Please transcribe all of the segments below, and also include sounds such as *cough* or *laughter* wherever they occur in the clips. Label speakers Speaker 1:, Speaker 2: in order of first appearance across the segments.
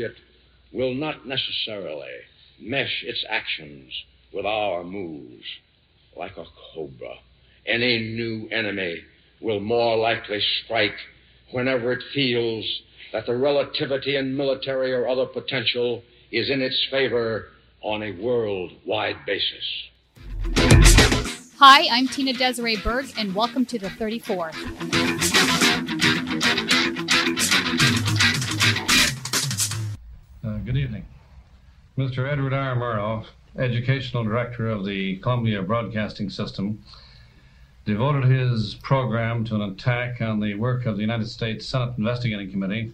Speaker 1: Soviet will not necessarily mesh its actions with our moves. Like a cobra, any new enemy will more likely strike whenever it feels that the relativity in military or other potential is in its favor on a worldwide basis.
Speaker 2: Hi, I'm Tina Desiree Berg, and welcome to the 34th.
Speaker 3: Mr. Edward R. Murrow, Educational Director of the Columbia Broadcasting System, devoted his program to an attack on the work of the United States Senate Investigating Committee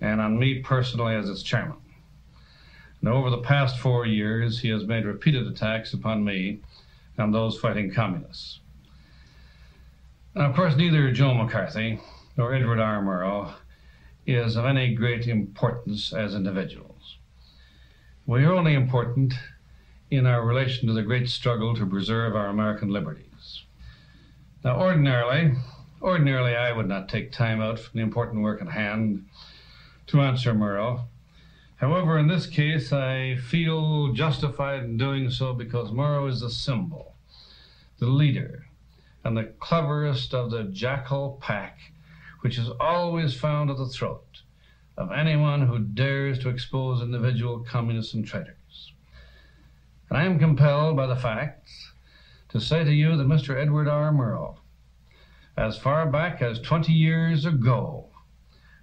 Speaker 3: and on me personally as its chairman. Now, over the past four years, he has made repeated attacks upon me and those fighting communists. And of course, neither Joe McCarthy nor Edward R. Murrow is of any great importance as individuals. We are only important in our relation to the great struggle to preserve our American liberties. Now, ordinarily, ordinarily I would not take time out from the important work at hand to answer Murrow. However, in this case, I feel justified in doing so because Murrow is the symbol, the leader, and the cleverest of the jackal pack which is always found at the throat of anyone who dares to expose individual communists and traitors. And I am compelled by the facts to say to you that Mr. Edward R. Murrow, as far back as 20 years ago,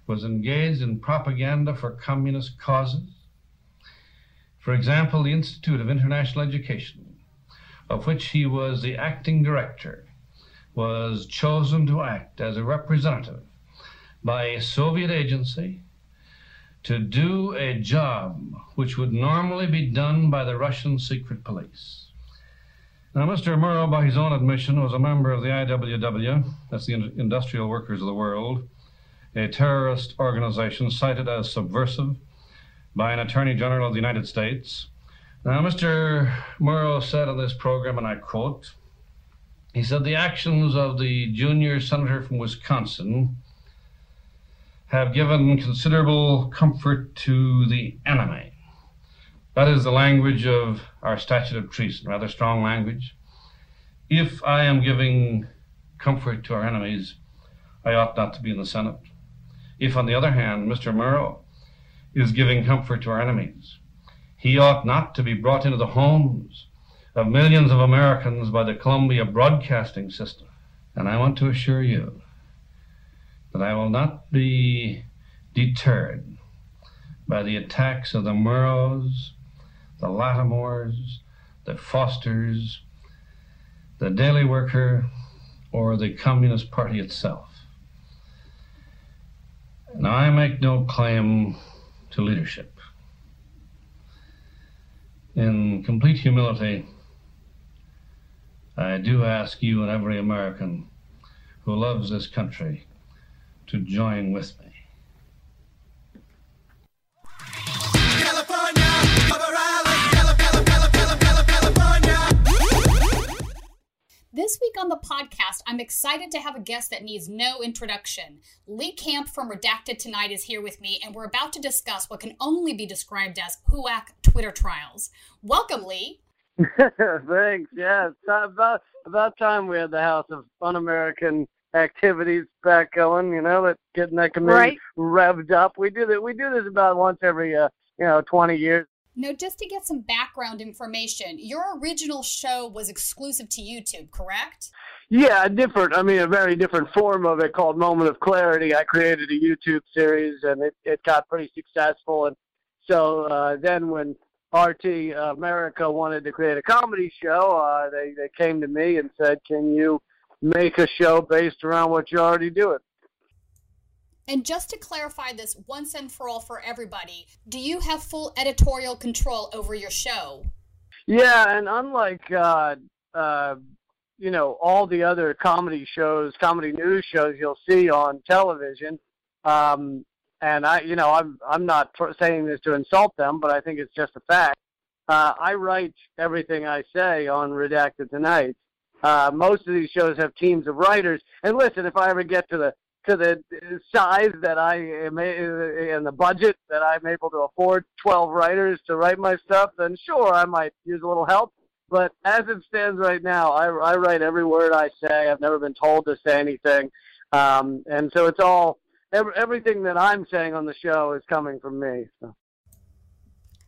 Speaker 3: was engaged in propaganda for communist causes. For example, the Institute of International Education, of which he was the acting director, was chosen to act as a representative by a Soviet agency to do a job which would normally be done by the Russian secret police. Now, Mr. Murrow, by his own admission, was a member of the IWW, that's the Industrial Workers of the World, a terrorist organization cited as subversive by an Attorney General of the United States. Now, Mr. Murrow said on this program, and I quote, he said, the actions of the junior senator from Wisconsin have given considerable comfort to the enemy. That is the language of our statute of treason, rather strong language. If I am giving comfort to our enemies, I ought not to be in the Senate. If, on the other hand, Mr. Murrow is giving comfort to our enemies, he ought not to be brought into the homes of millions of Americans by the Columbia Broadcasting System. And I want to assure you that I will not be deterred by the attacks of the Murrows, the Lattimores, the Fosters, the Daily Worker, or the Communist Party itself. Now, I make no claim to leadership. In complete humility, I do ask you and every American who loves this country to join with me.
Speaker 2: This week on the podcast, I'm excited to have a guest that needs no introduction. Lee Camp from Redacted Tonight is here with me, and we're about to discuss what can only be described as HUAC Twitter trials. Welcome, Lee. *laughs*
Speaker 4: Thanks. Yeah, about about time we had the House of Un-American activities back going. You know, that getting that committee
Speaker 5: right.
Speaker 4: revved up. We do that. We do this about once every uh, you know twenty years.
Speaker 2: Now, just to get some background information, your original show was exclusive to YouTube, correct?
Speaker 4: Yeah, a different. I mean, a very different form of it called Moment of Clarity. I created a YouTube series, and it it got pretty successful. And so uh, then when RT America wanted to create a comedy show, uh, they they came to me and said, "Can you?" Make a show based around what you're already doing.
Speaker 2: And just to clarify this once and for all for everybody, do you have full editorial control over your show?
Speaker 4: Yeah, and unlike uh, uh, you know all the other comedy shows, comedy news shows you'll see on television, um, and I, you know, I'm I'm not saying this to insult them, but I think it's just a fact. Uh, I write everything I say on Redacted Tonight, uh, most of these shows have teams of writers. And listen, if I ever get to the to the size that I am in the budget that I'm able to afford 12 writers to write my stuff, then sure, I might use a little help. But as it stands right now, I, I write every word I say. I've never been told to say anything. Um, and so it's all, every, everything that I'm saying on the show is coming from me. So.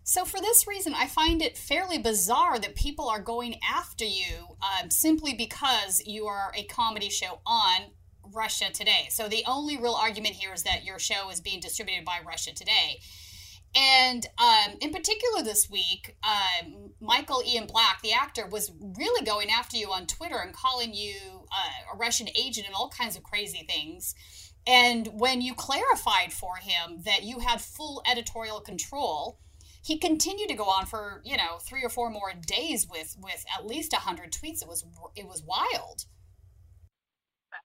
Speaker 2: So, for this reason, I find it fairly bizarre that people are going after you um, simply because you are a comedy show on Russia Today. So, the only real argument here is that your show is being distributed by Russia Today. And um, in particular, this week, um, Michael Ian Black, the actor, was really going after you on Twitter and calling you uh, a Russian agent and all kinds of crazy things. And when you clarified for him that you had full editorial control, he continued to go on for you know three or four more days with with at least a hundred tweets. It was it was wild.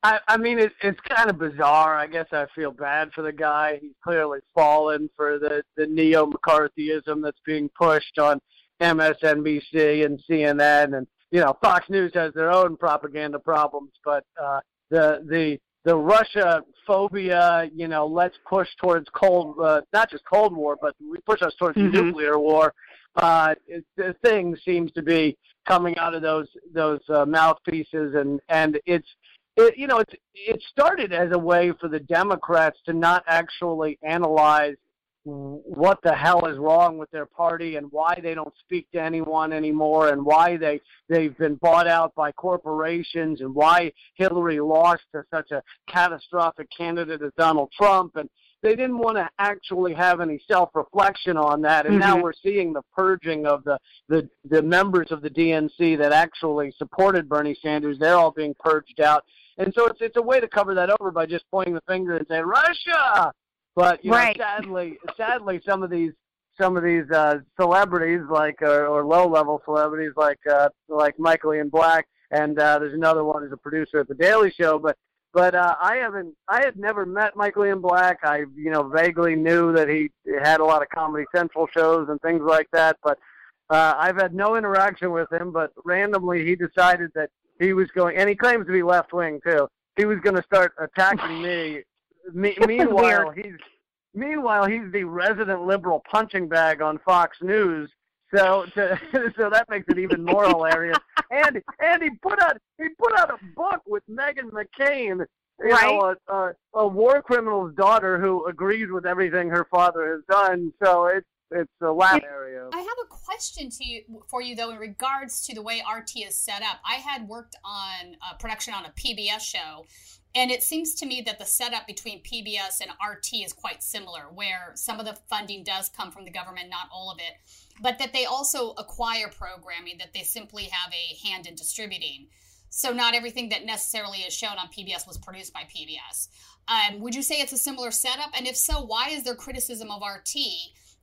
Speaker 4: I, I mean, it, it's kind of bizarre. I guess I feel bad for the guy. He's clearly fallen for the the neo McCarthyism that's being pushed on MSNBC and CNN, and you know, Fox News has their own propaganda problems, but uh, the the the Russia phobia, you know, let's push towards cold, uh, not just Cold War, but we push us towards mm-hmm. nuclear war. Uh, it, the thing seems to be coming out of those those uh, mouthpieces, and and it's it, you know it's it started as a way for the Democrats to not actually analyze what the hell is wrong with their party and why they don't speak to anyone anymore and why they they've been bought out by corporations and why Hillary lost to such a catastrophic candidate as Donald Trump. And they didn't want to actually have any self-reflection on that. And mm-hmm. now we're seeing the purging of the, the the members of the DNC that actually supported Bernie Sanders. They're all being purged out. And so it's it's a way to cover that over by just pointing the finger and saying Russia but you
Speaker 5: right.
Speaker 4: know, sadly, sadly, some of these some of these uh, celebrities, like uh, or low level celebrities, like uh, like Michael Ian Black, and uh, there's another one who's a producer at the Daily Show, but. But uh, I haven't. I had never met Michael Ian Black. I, you know, vaguely knew that he had a lot of Comedy Central shows and things like that. But uh, I've had no interaction with him. But randomly, he decided that he was going, and he claims to be left wing too. He was going to start attacking me *laughs* me, meanwhile, he's meanwhile he's the resident liberal punching bag on Fox News. So to, *laughs* so that makes it even more *laughs* hilarious. And and he put out he put out a book with Meghan McCain, you
Speaker 5: right.
Speaker 4: know, a, a, a war criminal's daughter who agrees with everything her father has done. So it's it's a laugh area.
Speaker 2: I have a question to you for you though in regards to the way RT is set up. I had worked on a production on a PBS show and it seems to me that the setup between PBS and RT is quite similar, where some of the funding does come from the government, not all of it, but that they also acquire programming that they simply have a hand in distributing. So not everything that necessarily is shown on PBS was produced by PBS. Um, would you say it's a similar setup? And if so, why is there criticism of RT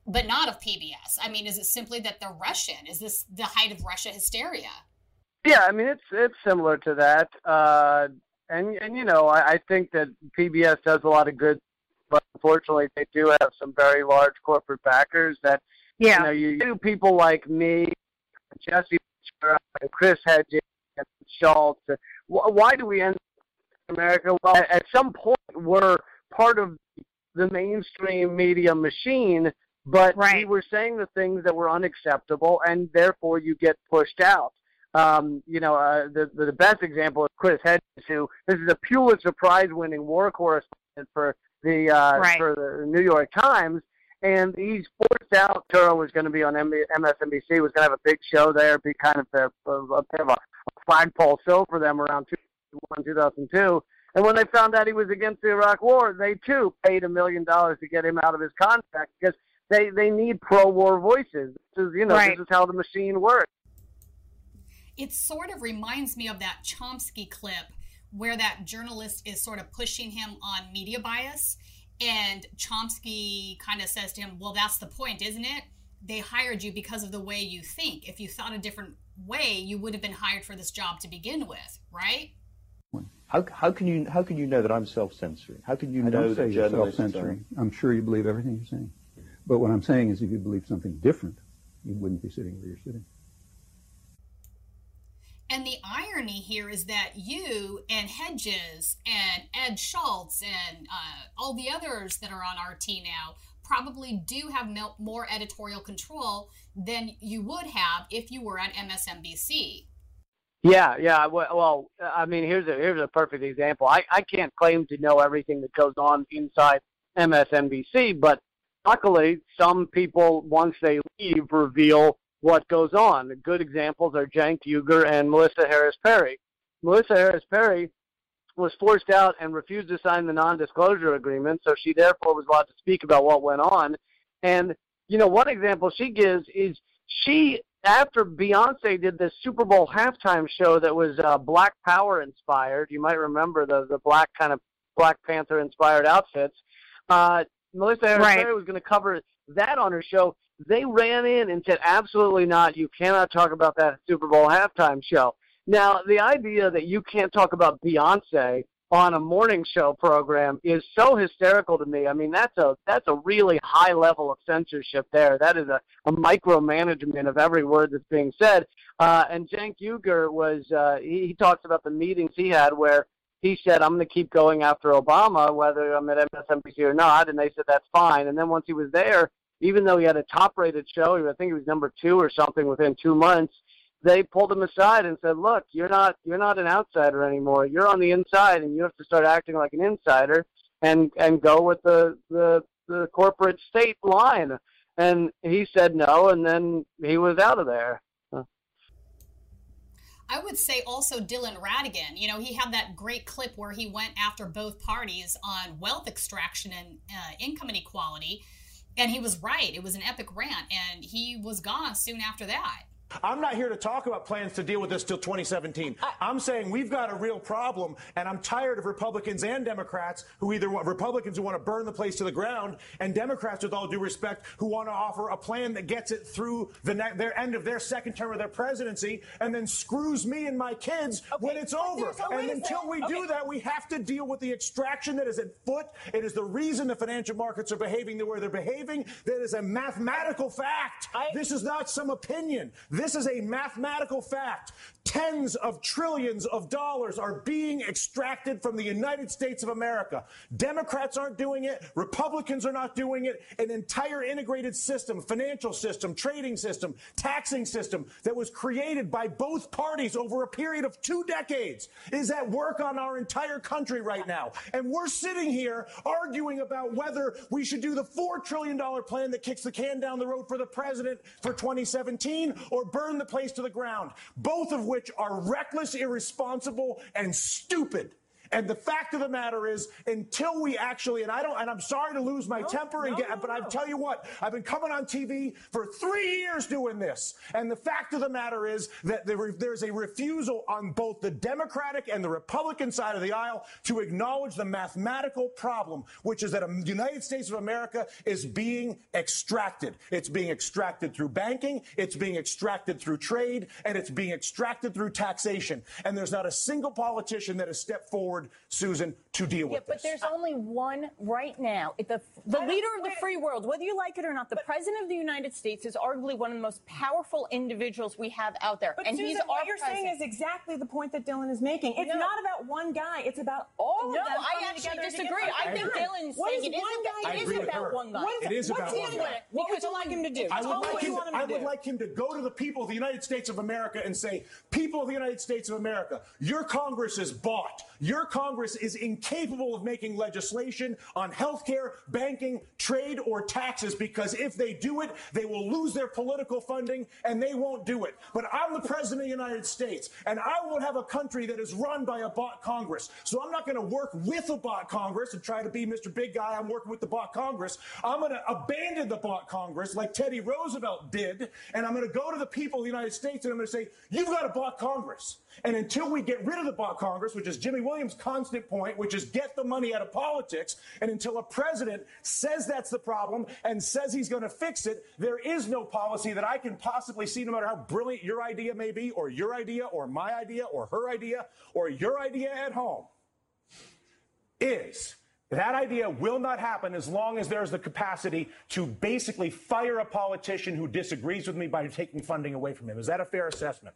Speaker 2: but not of PBS? I mean, is it simply that they're Russian? Is this the height of Russia hysteria?
Speaker 4: Yeah, I mean it's it's similar to that. Uh, and and you know I, I think that PBS does a lot of good, but unfortunately they do have some very large corporate backers that
Speaker 5: yeah.
Speaker 4: you know you do people like me, Jesse and Chris Hedges and Schultz. Why do we end up in America? Well, at some point we're part of the mainstream media machine, but
Speaker 5: right.
Speaker 4: we were saying the things that were unacceptable, and therefore you get pushed out. Um, you know, uh, the, the best example is Chris Hedges, who this is a Pulitzer Prize winning war correspondent for the uh,
Speaker 5: right.
Speaker 4: for the New York Times, and he's forced out. Turo was going to be on MSNBC, was going to have a big show there, be kind of a, a, a bit of a, a flagpole show for them around 2001, 2002. And when they found out he was against the Iraq War, they too paid a million dollars to get him out of his contract because they they need pro-war voices. This is you know
Speaker 5: right.
Speaker 4: this is how the machine works
Speaker 2: it sort of reminds me of that Chomsky clip where that journalist is sort of pushing him on media bias. And Chomsky kind of says to him, Well, that's the point, isn't it? They hired you because of the way you think. If you thought a different way, you would have been hired for this job to begin with, right?
Speaker 6: How, how can you how can you know that I'm self-censoring? How can you
Speaker 7: I
Speaker 6: know
Speaker 7: don't
Speaker 6: that
Speaker 7: you're
Speaker 6: journalists
Speaker 7: self-censoring. I'm sure you believe everything you're saying. But what I'm saying is if you believe something different, you wouldn't be sitting where you're sitting.
Speaker 2: And the irony here is that you and Hedges and Ed Schultz and uh, all the others that are on RT now probably do have more editorial control than you would have if you were at MSNBC.
Speaker 4: Yeah, yeah. Well, I mean, here's a here's a perfect example. I I can't claim to know everything that goes on inside MSNBC, but luckily, some people once they leave reveal what goes on. Good examples are Cenk Uygur and Melissa Harris Perry. Melissa Harris Perry was forced out and refused to sign the non-disclosure agreement, so she therefore was allowed to speak about what went on. And you know, one example she gives is she after Beyonce did this Super Bowl halftime show that was uh, Black Power inspired. You might remember the the black kind of Black Panther inspired outfits. Uh, Melissa Harris right. was going to cover that on her show. They ran in and said, "Absolutely not! You cannot talk about that Super Bowl halftime show." Now, the idea that you can't talk about Beyonce on a morning show program is so hysterical to me. I mean, that's a that's a really high level of censorship there. That is a, a micromanagement of every word that's being said. Uh, and Cenk Uygur was uh, he, he talks about the meetings he had where he said, "I'm going to keep going after Obama, whether I'm at MSNBC or not," and they said that's fine. And then once he was there, even though he had a top-rated show, I think he was number two or something within two months they pulled him aside and said, "Look, you're not you're not an outsider anymore. You're on the inside, and you have to start acting like an insider and and go with the the, the corporate state line." And he said no, and then he was out of there.
Speaker 2: I would say also Dylan Ratigan. You know, he had that great clip where he went after both parties on wealth extraction and uh, income inequality. And he was right. It was an epic rant, and he was gone soon after that.
Speaker 5: I'm not here to talk about plans to deal with this till 2017. I, am saying we've got a real problem, and I'm tired of Republicans and Democrats who either want Republicans who want to burn the place to the ground, and Democrats, with all due respect, who want to offer a plan that gets it through the ne- their end of their second term of their presidency, and then screws me and my kids okay, when it's over. And until we okay. do that, we have to deal with the extraction that is at foot. It is the reason the financial markets are behaving the way they're behaving. That is a mathematical fact. I, this is not some opinion. This is a mathematical fact. Tens of trillions of dollars are being extracted from the United States of America. Democrats aren't doing it. Republicans are not doing it. An entire integrated system, financial system, trading system, taxing system that was created by both parties over a period of two decades is at work on our entire country right now. And we're sitting here arguing about whether we should do the $4 trillion plan that kicks the can down the road for the president for 2017 or burn the place to the ground. Both of which are reckless, irresponsible, and stupid. And the fact of the matter is, until we actually, and I don't, and I'm sorry to lose my no, temper and no, get, no, but I tell you what, I've been coming on TV for three years doing this. And the fact of the matter is that there's a refusal on both the Democratic and the Republican side of the aisle to acknowledge the mathematical problem, which is that the United States of America is being extracted. It's being extracted through banking, it's being extracted through trade, and it's being extracted through taxation. And there's not a single politician that has stepped forward forward, Susan, to deal
Speaker 8: yeah,
Speaker 5: with
Speaker 8: but this. there's only one right now. The, the leader of the free world, whether you like it or not, the president of the United States is arguably one of the most powerful individuals we have out there.
Speaker 9: But and Susan, he's what you're president. saying is exactly the point that Dylan is making. It's no. not about one guy. It's about all
Speaker 8: no,
Speaker 9: of them.
Speaker 8: No, I actually disagree. I, I think Dylan's saying it
Speaker 9: isn't,
Speaker 8: it is about one guy.
Speaker 5: It is about one guy.
Speaker 9: What would you like him to do?
Speaker 5: I would, like him, I would like him to go to the people of the United States of America and say, people of the United States of America, your Congress is bought. Your Congress is incapable of making legislation on health care, banking, trade, or taxes because if they do it, they will lose their political funding and they won't do it. But I'm the President of the United States and I won't have a country that is run by a bought Congress. So I'm not going to work with a bought Congress and try to be Mr. Big Guy. I'm working with the bought Congress. I'm going to abandon the bought Congress like Teddy Roosevelt did. And I'm going to go to the people of the United States and I'm going to say, you've got a bought Congress. And until we get rid of the bought Congress, which is Jimmy Williams' constant point, which is get the money out of politics, and until a president says that's the problem and says he's going to fix it, there is no policy that I can possibly see, no matter how brilliant your idea may be, or your idea, or my idea, or her idea, or your idea at home, is that idea will not happen as long as there's the capacity to basically fire a politician who disagrees with me by taking funding away from him. Is that a fair assessment?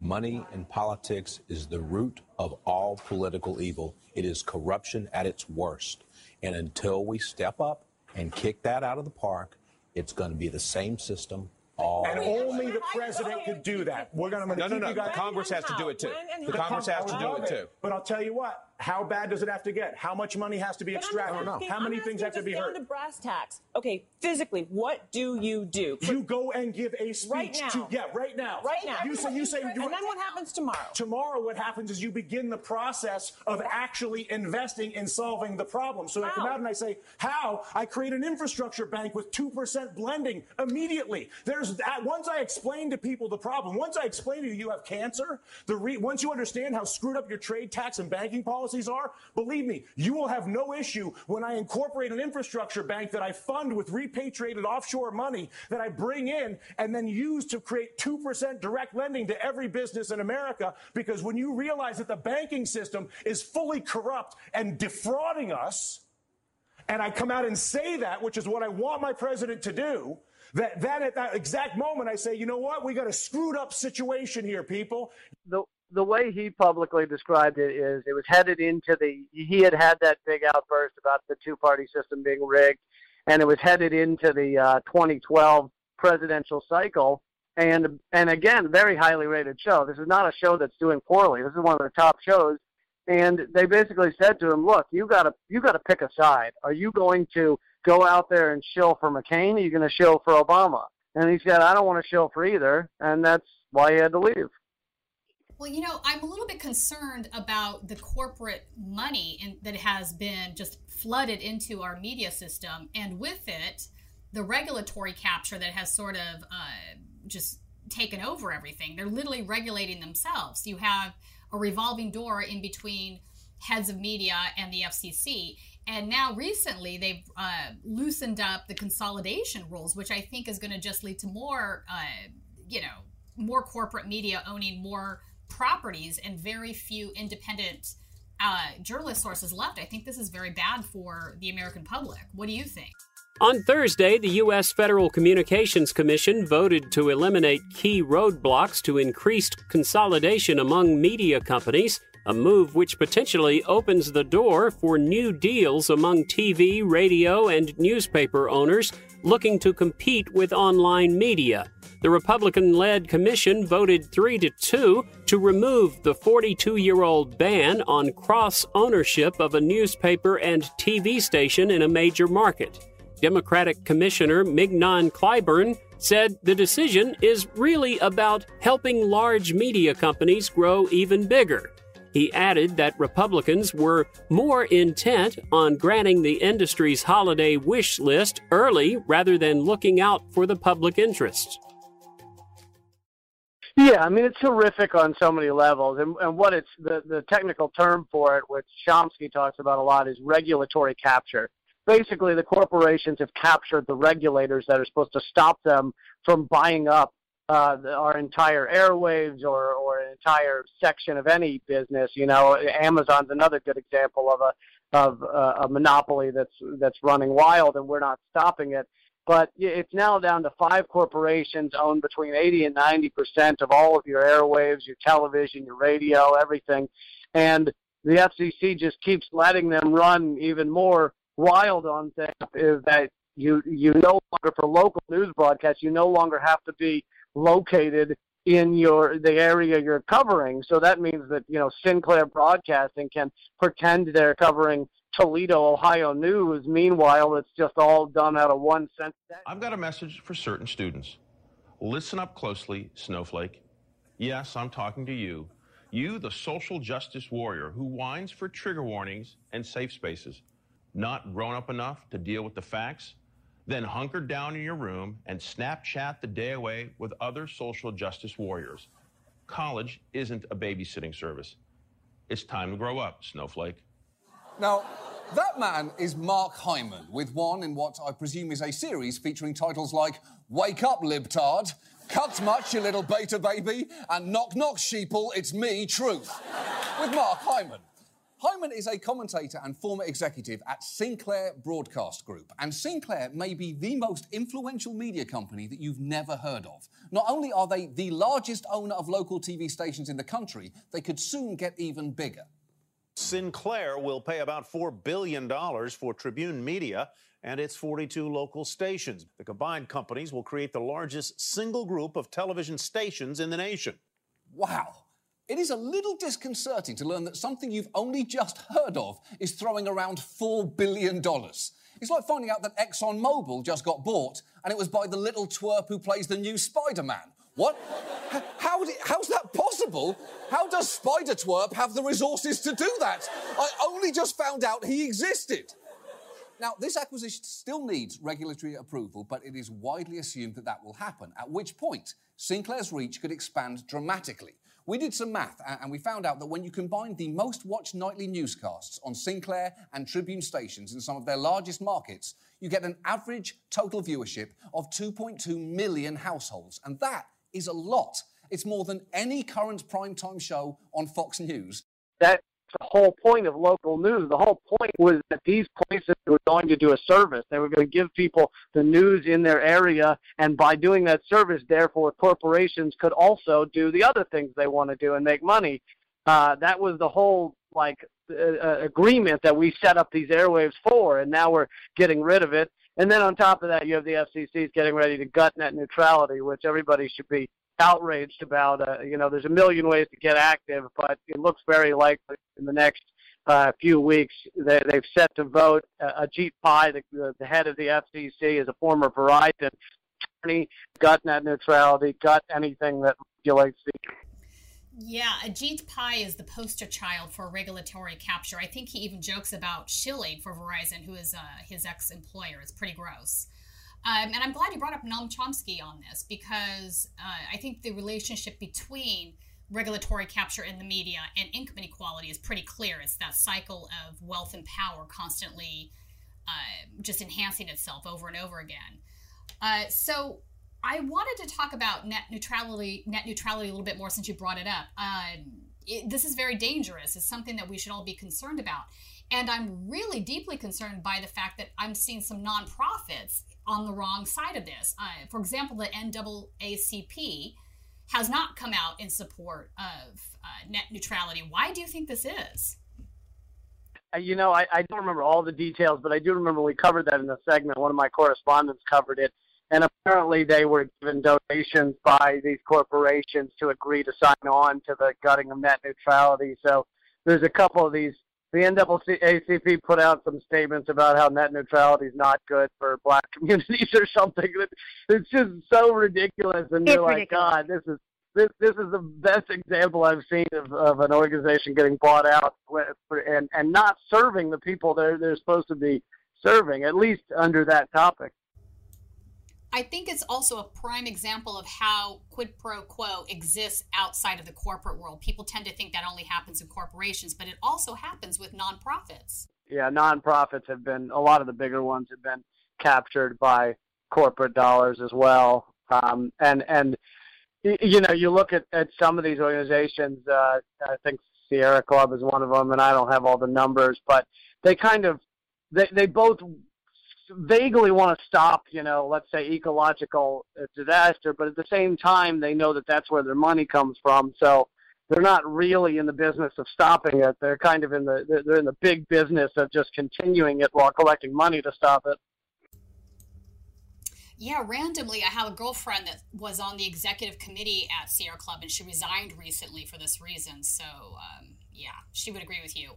Speaker 10: Money in politics is the root of all political evil. It is corruption at its worst. And until we step up and kick that out of the park, it's going to be the same system all
Speaker 5: And only the president could do that. We're going to
Speaker 10: No, no, no.
Speaker 5: you guys.
Speaker 10: Congress has to do it too. The? Congress has to do it too.
Speaker 5: But I'll tell you what. How bad does it have to get? How much money has to be extracted?
Speaker 9: asking-
Speaker 5: How many
Speaker 9: I'm
Speaker 5: things have to be heard?
Speaker 9: down to brass tacks. Okay, physically, what do you do?
Speaker 5: You go and give a speech
Speaker 9: Right now.
Speaker 5: to yeah, right now.
Speaker 9: Right now.
Speaker 5: You say you say You,
Speaker 9: and then what happens tomorrow?
Speaker 5: Tomorrow, what happens is you begin the process of actually investing in solving the problem. So I come out and I say, how? I create an infrastructure bank with 2% blending immediately. There's that. Once I explain to people the problem, once I explain to you you have cancer, the re, once you understand how screwed up your trade tax and banking policies are, believe me, you will have no issue when I incorporate an infrastructure bank that I fund with repatriated offshore money that I bring in and then use to create 2% direct lending to every business in America. Because when you realize that the banking system is fully corrupt and defrauding us, and I come out and say that, which is what I want my president to do, that then at that exact moment I say, you know what, we got a screwed up situation here, people.
Speaker 4: the the way he publicly described it is it was headed into the he had had that big outburst about the two party system being rigged and it was headed into the uh, 2012 presidential cycle. And and again very highly rated show. This is not a show that's doing poorly. This is one of the top shows. And they basically said to him look you got to you got to pick a side. Are you going to go out there and shill for McCain? Are you going to shill for Obama? And he said I don't want to shill for either. And that's why he had to leave
Speaker 2: Well, you know, I'm a little bit concerned about the corporate money in, that has been just flooded into our media system, and with it, the regulatory capture that has sort of uh, just taken over everything. They're literally regulating themselves. You have a revolving door in between heads of media and the FCC. And now, recently, they've uh, loosened up the consolidation rules, which I think is going to just lead to more, uh, you know, more corporate media owning more properties and very few independent uh, journalist sources left. I think this is very bad for the American public. What do you think?
Speaker 11: On Thursday, the U.S. Federal Communications Commission voted to eliminate key roadblocks to increased consolidation among media companies, a move which potentially opens the door for new deals among TV, radio, and newspaper owners looking to compete with online media. The Republican led commission voted 3 to 2 to remove the 42 year old ban on cross ownership of a newspaper and TV station in a major market. Democratic Commissioner Mignon Clyburn said the decision is really about helping large media companies grow even bigger. He added that Republicans were more intent on granting the industry's holiday wish list early rather than looking out for the public interest.
Speaker 4: Yeah, I mean it's horrific on so many levels, and and what it's the the technical term for it, which Chomsky talks about a lot, is regulatory capture. Basically, the corporations have captured the regulators that are supposed to stop them from buying up uh, the, our entire airwaves or or an entire section of any business. You know, Amazon's another good example of a of uh, a monopoly that's that's running wild, and we're not stopping it but it's now down to five corporations own between 80 and 90 percent of all of your airwaves, your television, your radio, everything, and the FCC just keeps letting them run even more wild on things. Is that you you no longer for local news broadcasts you no longer have to be located in your the area you're covering. So that means that you know Sinclair Broadcasting can pretend they're covering Toledo, Ohio news. Meanwhile, it's just all done out of one cent.
Speaker 12: I've got a message for certain students. Listen up closely, Snowflake. Yes, I'm talking to you. You, the social justice warrior who whines for trigger warnings and safe spaces. Not grown up enough to deal with the facts? Then hunker down in your room and Snapchat the day away with other social justice warriors. College isn't a babysitting service. It's time to grow up, Snowflake.
Speaker 13: Now, that man is Mark Hyman, with one in what I presume is a series featuring titles like Wake Up, Libtard, Cut Much, You Little Beta Baby, and Knock Knock Sheeple, It's Me, Truth. with Mark Hyman. Hyman is a commentator and former executive at Sinclair Broadcast Group, and Sinclair may be the most influential media company that you've never heard of. Not only are they the largest owner of local TV stations in the country, they could soon get even bigger.
Speaker 14: Sinclair will pay about $4 billion for Tribune Media and its 42 local stations. The combined companies will create the largest single group of television stations in the nation.
Speaker 13: Wow. It is a little disconcerting to learn that something you've only just heard of is throwing around $4 billion. It's like finding out that ExxonMobil just got bought and it was by the little twerp who plays the new Spider Man. What? How how's that possible? How does Spider Twerp have the resources to do that? I only just found out he existed. Now, this acquisition still needs regulatory approval, but it is widely assumed that that will happen, at which point Sinclair's reach could expand dramatically. We did some math and we found out that when you combine the most watched nightly newscasts on Sinclair and Tribune stations in some of their largest markets, you get an average total viewership of 2.2 million households. And that is a lot. It's more than any current primetime show on Fox News.
Speaker 4: That's the whole point of local news. The whole point was that these places were going to do a service. They were going to give people the news in their area, and by doing that service, therefore, corporations could also do the other things they want to do and make money. Uh, that was the whole like uh, uh agreement that we set up these airwaves for, and now we're getting rid of it. And then on top of that, you have the FCC's getting ready to gut net neutrality, which everybody should be outraged about. Uh, you know, there's a million ways to get active, but it looks very likely in the next uh, few weeks they, they've set to vote uh, Ajit Pai, the, the, the head of the FCC, is a former Verizon attorney, gut net neutrality, gut anything that regulates the
Speaker 2: yeah, Ajit Pai is the poster child for regulatory capture. I think he even jokes about shilling for Verizon, who is uh, his ex employer. It's pretty gross. Um, and I'm glad you brought up Noam Chomsky on this because uh, I think the relationship between regulatory capture in the media and income inequality is pretty clear. It's that cycle of wealth and power constantly uh, just enhancing itself over and over again. Uh, so I wanted to talk about net neutrality, net neutrality a little bit more since you brought it up. Um, it, this is very dangerous. It's something that we should all be concerned about. And I'm really deeply concerned by the fact that I'm seeing some nonprofits on the wrong side of this. Uh, for example, the NAACP has not come out in support of uh, net neutrality. Why do you think this is?
Speaker 4: Uh, you know, I, I don't remember all the details, but I do remember we covered that in the segment. One of my correspondents covered it. And apparently, they were given donations by these corporations to agree to sign on to the gutting of net neutrality. So there's a couple of these the NAACP put out some statements about how net neutrality is not good for black *laughs* communities or something. It's just so ridiculous, and
Speaker 15: it's
Speaker 4: you're like. God, this is this this is the best example I've seen of, of an organization getting bought out with, and and not serving the people they're they're supposed to be serving, at least under that topic.
Speaker 2: I think it's also a prime example of how quid pro quo exists outside of the corporate world. People tend to think that only happens in corporations, but it also happens with nonprofits.
Speaker 4: Yeah, nonprofits have been a lot of the bigger ones have been captured by corporate dollars as well. Um, and and you know, you look at, at some of these organizations. Uh, I think Sierra Club is one of them, and I don't have all the numbers, but they kind of they they both vaguely want to stop, you know, let's say ecological disaster, but at the same time, they know that that's where their money comes from. So they're not really in the business of stopping it. They're kind of in the they're in the big business of just continuing it while collecting money to stop it.
Speaker 2: Yeah, randomly, I have a girlfriend that was on the executive committee at Sierra Club, and she resigned recently for this reason. So, um, yeah, she would agree with you.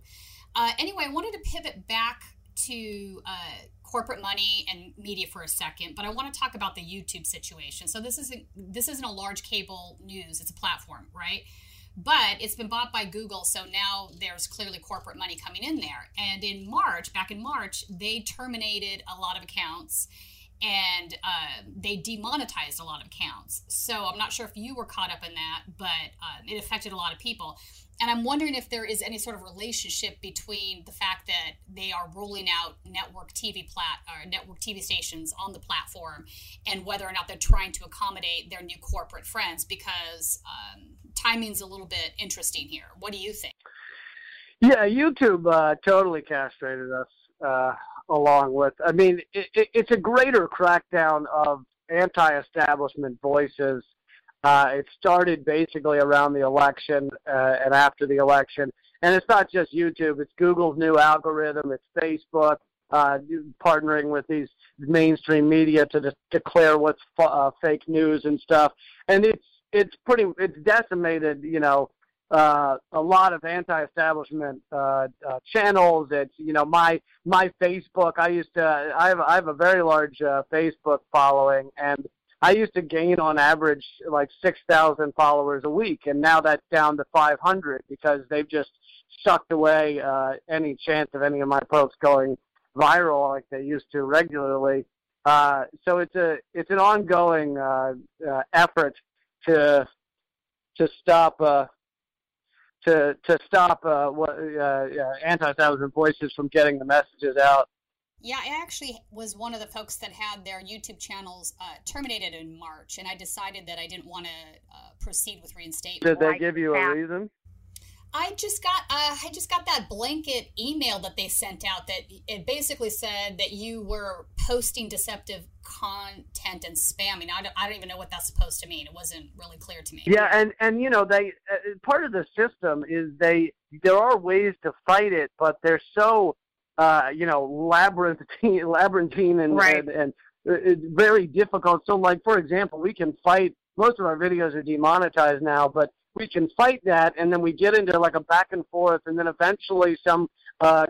Speaker 2: Uh, anyway, I wanted to pivot back to uh, corporate money and media for a second, but I want to talk about the YouTube situation. So this isn't this isn't a large cable news; it's a platform, right? But it's been bought by Google, so now there's clearly corporate money coming in there. And in March, back in March, they terminated a lot of accounts and uh, they demonetized a lot of accounts. So I'm not sure if you were caught up in that, but uh, it affected a lot of people. And I'm wondering if there is any sort of relationship between the fact that they are rolling out network TV plat or network TV stations on the platform, and whether or not they're trying to accommodate their new corporate friends. Because um, timing's a little bit interesting here. What do you think?
Speaker 4: Yeah, YouTube uh, totally castrated us. Uh, along with, I mean, it, it, it's a greater crackdown of anti-establishment voices. Uh, it started basically around the election uh, and after the election, and it's not just YouTube. It's Google's new algorithm. It's Facebook uh, partnering with these mainstream media to de- declare what's f- uh, fake news and stuff. And it's it's pretty it's decimated. You know uh, a lot of anti-establishment uh, uh, channels. It's you know my my Facebook. I used to I have I have a very large uh, Facebook following, and I used to gain on average like six thousand followers a week, and now that's down to five hundred because they've just sucked away uh, any chance of any of my posts going viral like they used to regularly. Uh, so it's a it's an ongoing uh, uh, effort to to stop uh, to to stop uh, what uh, anti-establishment voices from getting the messages out.
Speaker 2: Yeah, I actually was one of the folks that had their YouTube channels uh, terminated in March, and I decided that I didn't want to uh, proceed with reinstatement.
Speaker 4: Did they give you a reason?
Speaker 2: I just got uh, I just got that blanket email that they sent out that it basically said that you were posting deceptive content and spamming. I don't, I don't even know what that's supposed to mean. It wasn't really clear to me.
Speaker 4: Yeah, and and you know they uh, part of the system is they there are ways to fight it, but they're so uh, you know labyrinthine *laughs* labyrinthine and
Speaker 2: Right.
Speaker 4: and, and uh, it's very difficult. So like for example, we can fight. Most of our videos are demonetized now, but we can fight that, and then we get into like a back and forth, and then eventually some uh,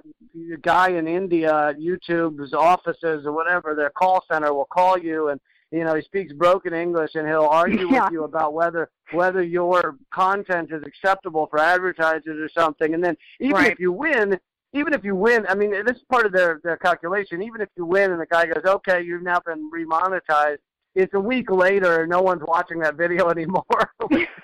Speaker 4: guy in India, YouTube's offices or whatever, their call center will call you, and you know he speaks broken English, and he'll argue
Speaker 15: Yeah.
Speaker 4: with you about whether whether your content is acceptable for advertisers or something, and then even
Speaker 15: Right.
Speaker 4: if you win. Even if you win, I mean, this is part of their, their calculation. Even if you win and the guy goes, okay, you've now been remonetized, it's a week later, and no one's watching that video *laughs* anymore. *laughs*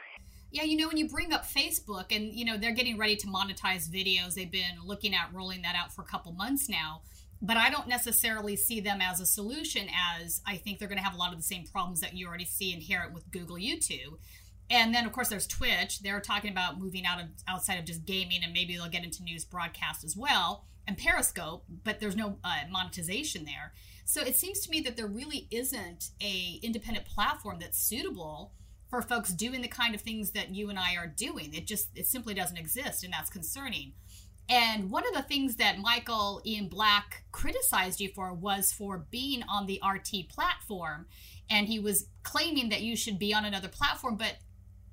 Speaker 2: Yeah, you know, when you bring up Facebook and, you know, they're getting ready to monetize videos, they've been looking at rolling that out for a couple months now. But I don't necessarily see them as a solution, as I think they're going to have a lot of the same problems that you already see inherent with Google YouTube. And then, of course, there's Twitch. They're talking about moving out of outside of just gaming, and maybe they'll get into news broadcast as well, and Periscope. But there's no uh, monetization there. So it seems to me that there really isn't a independent platform that's suitable for folks doing the kind of things that you and I are doing. It just it simply doesn't exist, and that's concerning. And one of the things that Michael Ian Black criticized you for was for being on the RT platform, and he was claiming that you should be on another platform. But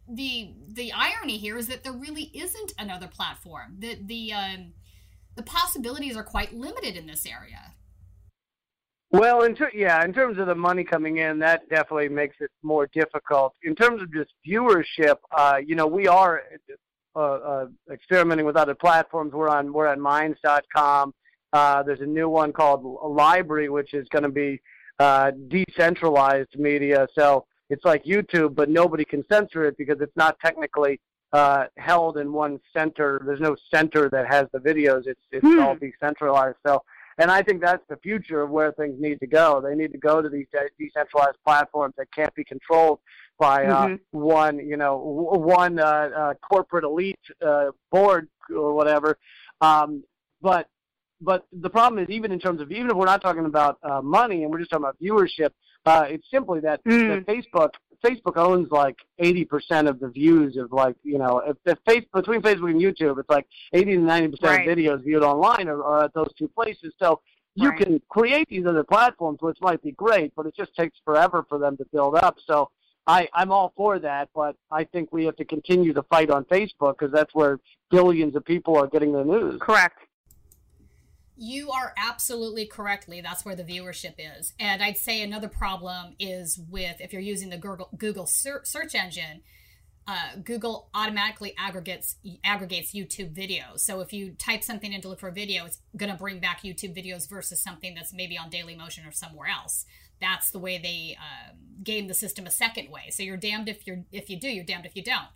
Speaker 2: the the irony here is that there really isn't another platform. The the um, the possibilities are quite limited in this area.
Speaker 4: Well, in ter- yeah, in terms of the money coming in, that definitely makes it more difficult. In terms of just viewership, uh, you know, we are uh, uh, experimenting with other platforms. We're on we're on Minds.com. Uh, there's a new one called LBRY, which is going to be uh, decentralized media. So it's like YouTube, but nobody can censor it because it's not technically uh, held in one center. There's no center that has the videos. It's it's
Speaker 15: Hmm.
Speaker 4: all decentralized. So, and I think that's the future of where things need to go. They need to go to these de- decentralized platforms that can't be controlled by uh,
Speaker 15: Mhm.
Speaker 4: one, you know, w- one uh, uh, corporate elite uh, board or whatever. Um, but but the problem is even in terms of even if we're not talking about uh, money and we're just talking about viewership, uh, it's simply that, that Facebook Facebook owns like eighty percent of the views of like you know if, if face, between Facebook and YouTube, it's like eighty to ninety percent
Speaker 15: Right.
Speaker 4: of videos viewed online are, are at those two places. So you
Speaker 15: Right.
Speaker 4: can create these other platforms, which might be great, but it just takes forever for them to build up. So I, I'm all for that, but I think we have to continue to fight on Facebook because that's where billions of people are getting their news.
Speaker 9: Correct.
Speaker 2: You are absolutely correctly. That's where the viewership is. And I'd say another problem is with if you're using the Google, Google search engine, uh, Google automatically aggregates aggregates YouTube videos. So if you type something in to look for a video, it's going to bring back YouTube videos versus something that's maybe on Dailymotion or somewhere else. That's the way they um, game the system a second way. So you're damned if you're if you do, you're damned if you don't.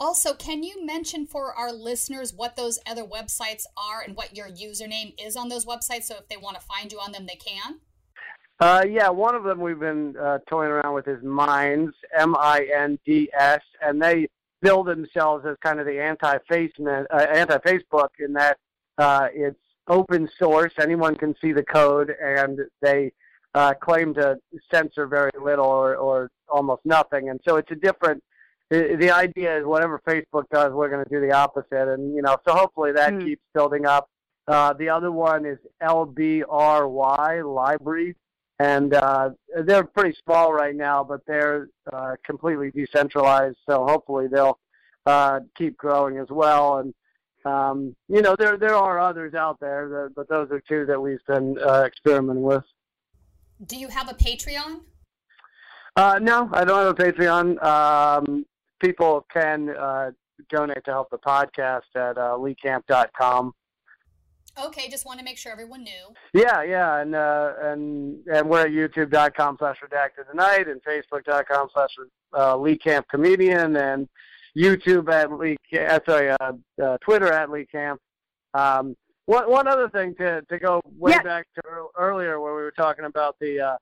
Speaker 2: Also, can you mention for our listeners what those other websites are and what your username is on those websites so if they want to find you on them, they can?
Speaker 4: Uh, yeah, one of them we've been uh, toying around with is Minds, M-I-N-D-S, and they bill themselves as kind of the anti-face uh, anti-Facebook in that uh, it's open source, anyone can see the code, and they uh, claim to censor very little or, or almost nothing. And so it's a different. The, the idea is whatever Facebook does, we're going to do the opposite, and you know, so hopefully that mm. keeps building up. Uh, the other one is LBRY LBRY, and uh, they're pretty small right now, but they're uh, completely decentralized. So hopefully they'll uh, keep growing as well. And um, you know, there there are others out there, that, but those are two that we've been uh, experimenting with.
Speaker 2: Do you have a Patreon?
Speaker 4: Uh, no, I don't have a Patreon. Um, people can uh, donate to help the podcast at uh, leecamp.com.
Speaker 2: Okay, just want to make sure everyone knew.
Speaker 4: Yeah, yeah, and uh, and and we're at youtube.com slash redacted tonight and facebook.com slash uh, Lee Camp Comedian and YouTube at Lee, uh, sorry, uh, uh, Twitter at Lee Camp. Um, one one other thing to to go way yes. back to earlier where we were talking about the uh,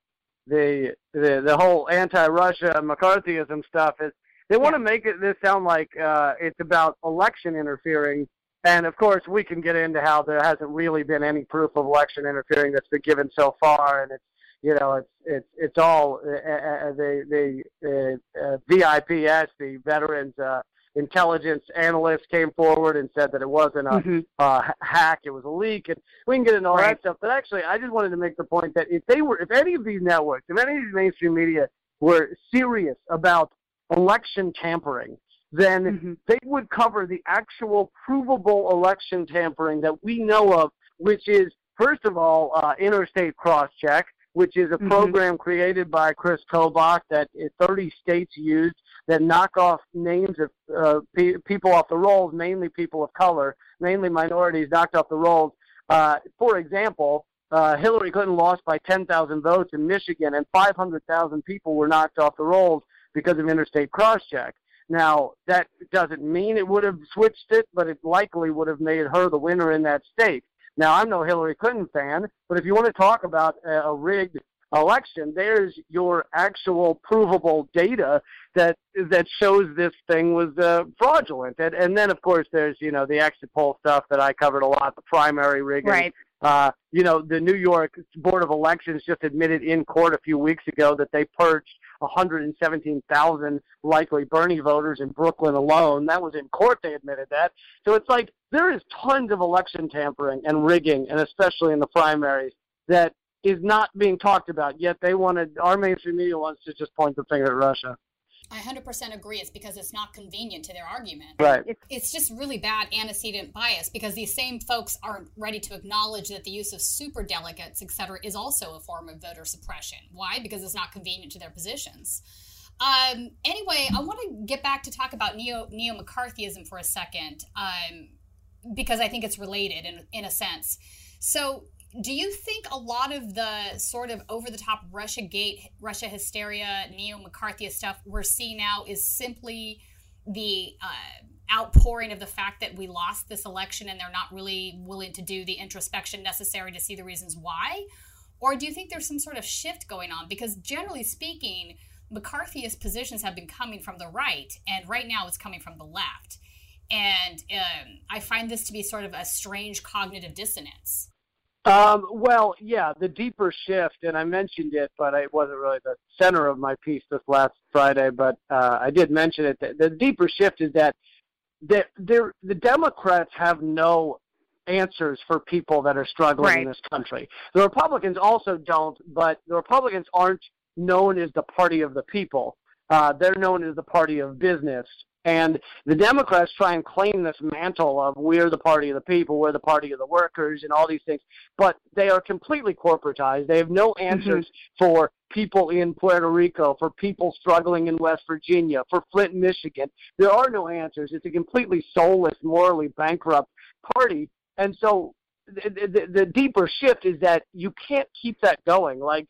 Speaker 4: the the the whole anti-Russia McCarthyism stuff is they want to make it this sound like uh, it's about election interfering. And of course, we can get into how there hasn't really been any proof of election interfering that's been given so far, and it's you know it's it's it's all uh, uh, the the uh, VIPS, the Veterans uh, Intelligence Analyst, came forward and said that it wasn't a mm-hmm. uh, hack, it was a leak, and we can get into all right. that stuff. But actually, I just wanted to make the point that if they were, if any of these networks, if any of these mainstream media were serious about election tampering, then mm-hmm. they would cover the actual provable election tampering that we know of, which is first of all uh, interstate cross check which is a mm-hmm. program created by Chris Kobach that 30 states used that knock off names of uh, pe- people off the rolls, mainly people of color, mainly minorities, knocked off the rolls. Uh, for example, uh, Hillary Clinton lost by 10,000 votes in Michigan, and 500,000 people were knocked off the rolls because of interstate crosscheck. Now, that doesn't mean it would have switched it, but it likely would have made her the winner in that state. Now, I'm no Hillary Clinton fan, but if you want to talk about a, rigged election, there's your actual provable data that that shows this thing was uh, fraudulent. And, and then, of course, there's you know the exit poll stuff that I covered a lot, the primary rigging.
Speaker 2: Right.
Speaker 4: Uh, you know, the New York Board of Elections just admitted in court a few weeks ago that they purged 117,000 likely Bernie voters in Brooklyn alone. That was in court, they admitted that. So it's like there is tons of election tampering and rigging, and especially in the primaries, that is not being talked about. Yet they wanted, our mainstream media wants to just point the finger at Russia.
Speaker 2: I 100% agree. It's because it's not convenient to their argument.
Speaker 4: Right.
Speaker 2: It's just really bad antecedent bias because these same folks aren't ready to acknowledge that the use of super delegates, et cetera, is also a form of voter suppression. Why? Because it's not convenient to their positions. Um, anyway, I want to get back to talk about neo neo McCarthyism for a second um, because I think it's related in in a sense. So do you think a lot of the sort of over the top Russia gate, Russia hysteria, neo McCarthyist stuff we're seeing now is simply the uh, outpouring of the fact that we lost this election and they're not really willing to do the introspection necessary to see the reasons why? Or do you think there's some sort of shift going on? Because generally speaking, McCarthyist positions have been coming from the right, and right now it's coming from the left. And um, I find this to be sort of a strange cognitive dissonance.
Speaker 4: Um, well, yeah, the deeper shift, and I mentioned it, but it wasn't really the center of my piece this last Friday. But uh, I did mention it. The, the deeper shift is that the, the Democrats have no answers for people that are struggling
Speaker 2: right.
Speaker 4: in this country. The Republicans also don't, but the Republicans aren't known as the party of the people. Uh, they're known as the party of business and the Democrats try and claim this mantle of we're the party of the people, we're the party of the workers, and all these things. But they are completely corporatized. They have no mm-hmm. answers mm-hmm. for people in Puerto Rico, for people struggling in West Virginia, for Flint, Michigan. There are no answers. It's a completely soulless, morally bankrupt party. And so the, the, the deeper shift is that you can't keep that going. Like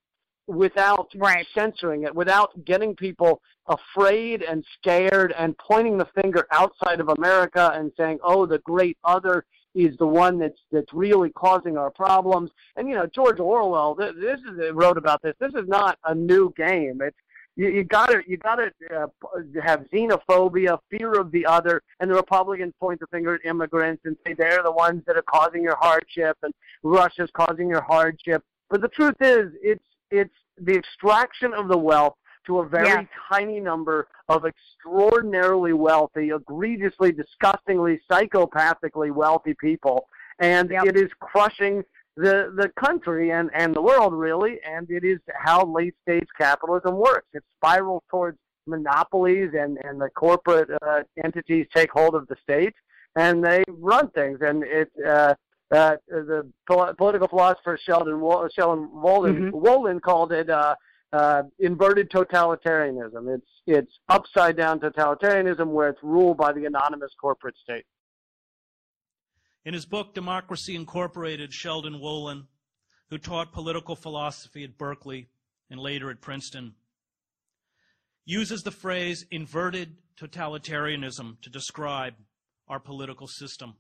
Speaker 4: without
Speaker 2: right.
Speaker 4: censoring it, without getting people afraid and scared and pointing the finger outside of America and saying, "Oh, the great other is the one that's that's really causing our problems." And you know, George Orwell, this is wrote about this. This is not a new game. It's you, you gotta you gotta uh, have xenophobia, fear of the other, and the Republicans point the finger at immigrants and say they're the ones that are causing your hardship, and Russia's causing your hardship. But the truth is, it's it's the extraction of the wealth to a very
Speaker 15: Yeah.
Speaker 4: tiny number of extraordinarily wealthy, egregiously, disgustingly, psychopathically wealthy people, and it is crushing the the country and and the world really. And it is how late stage capitalism works. It spirals towards monopolies, and and the corporate uh, entities take hold of the state, and they run things. And it. Uh, uh, the pol- political philosopher Sheldon Wo- Sheldon Wolin, Wolin called it uh, uh, inverted totalitarianism. It's it's upside down totalitarianism where it's ruled by the anonymous corporate state.
Speaker 15: In his book, Democracy Incorporated, Sheldon Wolin, who taught political philosophy at Berkeley and later at Princeton, uses the phrase inverted totalitarianism to describe our political system.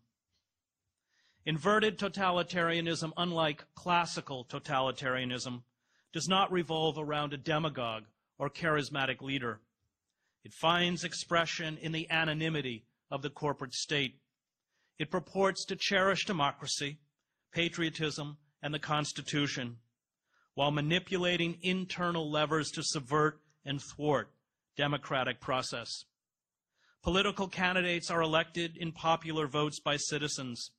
Speaker 15: Inverted totalitarianism, unlike classical totalitarianism, does not revolve around a demagogue or charismatic leader. It finds expression in the anonymity of the corporate state. It purports to cherish democracy, patriotism, and the Constitution, while manipulating internal levers to subvert and thwart democratic process. Political candidates are elected in popular votes by citizens,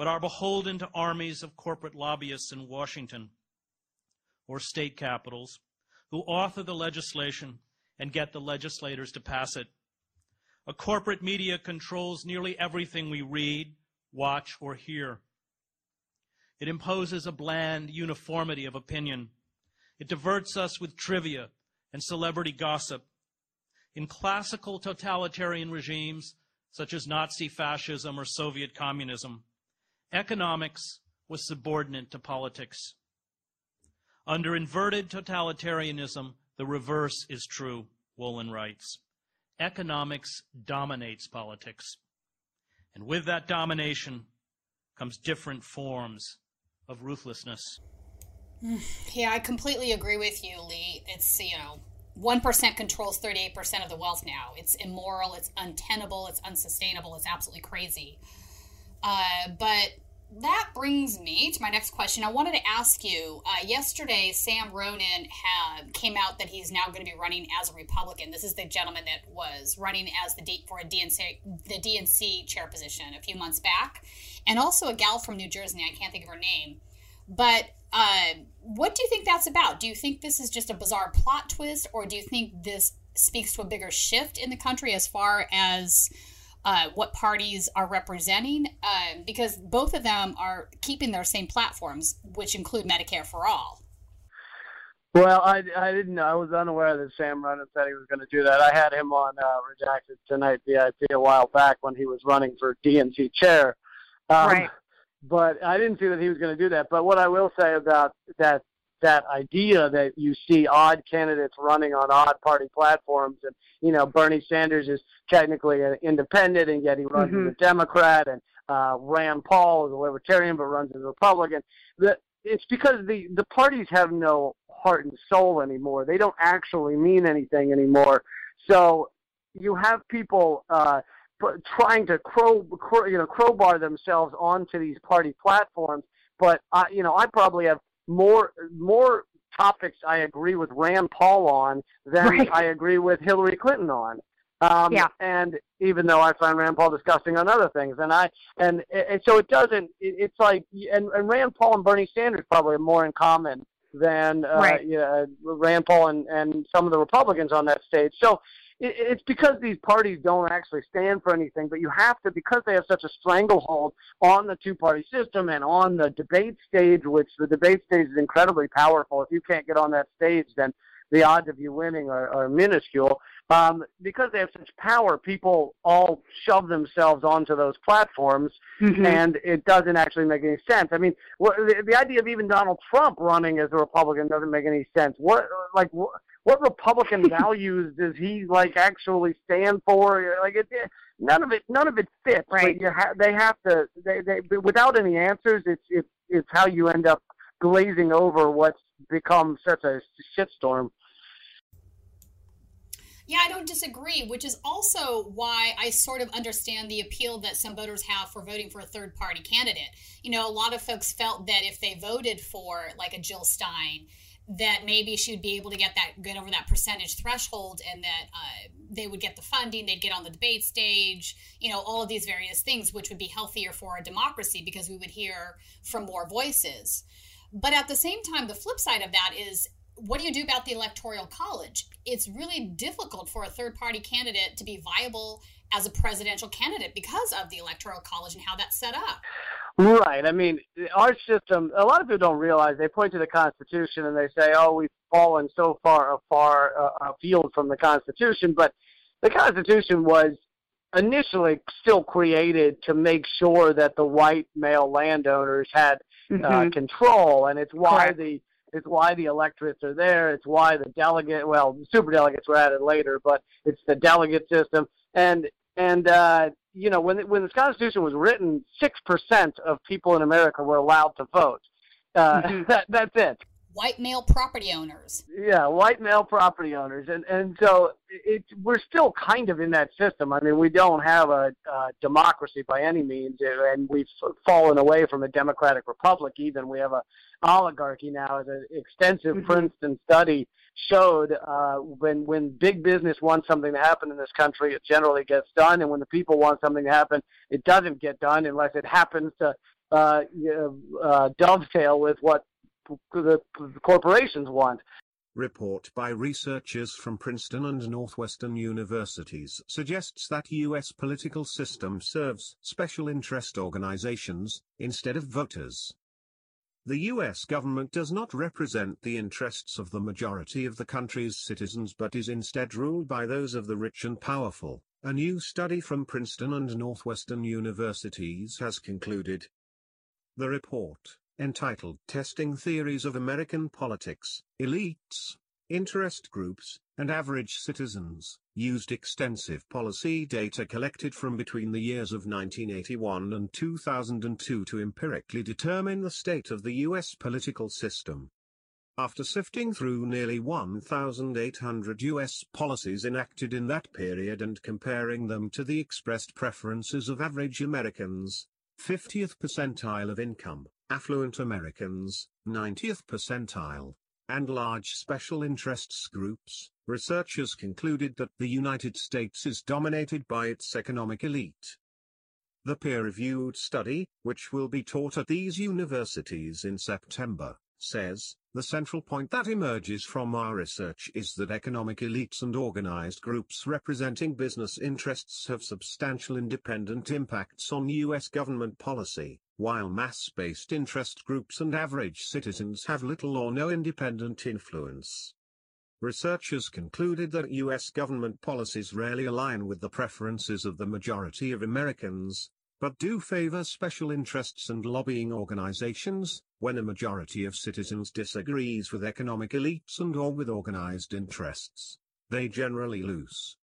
Speaker 15: but are beholden to armies of corporate lobbyists in Washington or state capitals who author the legislation and get the legislators to pass it. A corporate media controls nearly everything we read, watch, or hear. It imposes a bland uniformity of opinion. It diverts us with trivia and celebrity gossip. In classical totalitarian regimes, such as Nazi fascism or Soviet communism, economics was subordinate to politics. Under inverted totalitarianism, the reverse is true, Wolin writes. Economics dominates politics. And with that domination comes different forms of ruthlessness. *sighs*
Speaker 2: Yeah, I completely agree with you, Lee. It's, you know, 1% controls 38% of the wealth now. It's immoral, it's untenable, it's unsustainable, it's absolutely crazy. Uh, but that brings me to my next question. I wanted to ask you uh, yesterday, Sam Ronan came out that he's now going to be running as a Republican. This is the gentleman that was running as the D, for a DNC, the DNC chair position a few months back, and also a gal from New Jersey. I can't think of her name. But uh, what do you think that's about? Do you think this is just a bizarre plot twist, or do you think this speaks to a bigger shift in the country as far as uh, what parties are representing? Uh, because both of them are keeping their same platforms, which include Medicare for all.
Speaker 4: Well, I, I didn't know. I was unaware that Sam Ronan said he was going to do that. I had him on uh, Redacted Tonight VIP a while back when he was running for DNC chair. Um,
Speaker 16: Right.
Speaker 4: But I didn't see that he was going to do that. But what I will say about that that idea that you see odd candidates running on odd party platforms, and you know Bernie Sanders is technically an independent, and yet he runs
Speaker 16: Mhm.
Speaker 4: as a Democrat, and uh, Rand Paul is a Libertarian but runs as a Republican. The, it's because the the parties have no heart and soul anymore. They don't actually mean anything anymore. So you have people uh, trying to crow, crow, you know, crowbar themselves onto these party platforms. But I, you know, I probably have more more topics I agree with Rand Paul on than
Speaker 16: Right.
Speaker 4: I agree with Hillary Clinton on. Um,
Speaker 16: Yeah.
Speaker 4: And even though I find Rand Paul disgusting on other things, and I and, and so it doesn't. It, it's like and, and Rand Paul and Bernie Sanders probably have more in common than uh,
Speaker 16: Right.
Speaker 4: you know, Rand Paul and, and some of the Republicans on that stage. So it, it's because these parties don't actually stand for anything, but you have to because they have such a stranglehold on the two-party system and on the debate stage, which the debate stage is incredibly powerful. If you can't get on that stage, then the odds of you winning are, are minuscule. Um, because they have such power, people all shove themselves onto those platforms,
Speaker 16: Mhm.
Speaker 4: and it doesn't actually make any sense. I mean, what, the, the idea of even Donald Trump running as a Republican doesn't make any sense. What like what, what Republican *laughs* values does he like actually stand for? Like it, it none of it none of it fits.
Speaker 16: Right.
Speaker 4: You ha- they have to they, they without any answers. It's it's it's how you end up glazing over what's become such a shitstorm.
Speaker 2: Yeah, I don't disagree, which is also why I sort of understand the appeal that some voters have for voting for a third party candidate. You know, a lot of folks felt that if they voted for like a Jill Stein, that maybe she would be able to get that get over that percentage threshold and that uh, they would get the funding they'd get on the debate stage you know all of these various things which would be healthier for our democracy because we would hear from more voices but at the same time the flip side of that is what do you do about the electoral college it's really difficult for a third party candidate to be viable as a presidential candidate because of the electoral college and how that's set up
Speaker 4: Right. I mean, our system. A lot of people don't realize they point to the Constitution and they say, "Oh, we've fallen so far afar uh, afield from the Constitution." But the Constitution was initially still created to make sure that the white male landowners had uh, mm-hmm. control, and it's why Correct. the it's why the electorates are there. It's why the delegate, well, super delegates were added later, but it's the delegate system. And and uh, you know, when when this Constitution was written, six percent of people in America were allowed to vote. Uh, mm-hmm. *laughs* that, that's it.
Speaker 2: White male property owners.
Speaker 4: Yeah, white male property owners, and and so it, we're still kind of in that system. I mean, we don't have a, a democracy by any means, and we've fallen away from a democratic republic. Even we have a oligarchy now. As an extensive mm-hmm. Princeton study showed, uh, when when big business wants something to happen in this country, it generally gets done, and when the people want something to happen, it doesn't get done unless it happens to uh, uh, dovetail with what the, corporations want.
Speaker 16: Report by researchers from Princeton and Northwestern universities suggests that U.S. political system serves special interest organizations, instead of voters. The U.S. government does not represent the interests of the majority of the country's citizens but is instead ruled by those of the rich and powerful, a new study from Princeton and Northwestern universities has concluded. The report, entitled Testing Theories of American Politics, Elites, Interest Groups, and Average Citizens, used extensive policy data collected from between the years of 1981 and 2002 to empirically determine the state of the U.S. political system. After sifting through nearly 1,800 U.S. policies enacted in that period and comparing them to the expressed preferences of average Americans, 50th percentile of income, affluent Americans, 90th percentile, and large special interests groups, researchers concluded that the United States is dominated by its economic elite. The peer-reviewed study, which will be taught at these universities in September, says, the central point that emerges from our research is that economic elites and organized groups representing business interests have substantial independent impacts on U.S. government policy, while mass-based interest groups and average citizens have little or no independent influence. Researchers concluded that U.S. government policies rarely align with the preferences of the majority of Americans, but do favor special interests and lobbying organizations, when a majority of citizens disagrees with economic elites and or with organized interests, they generally lose.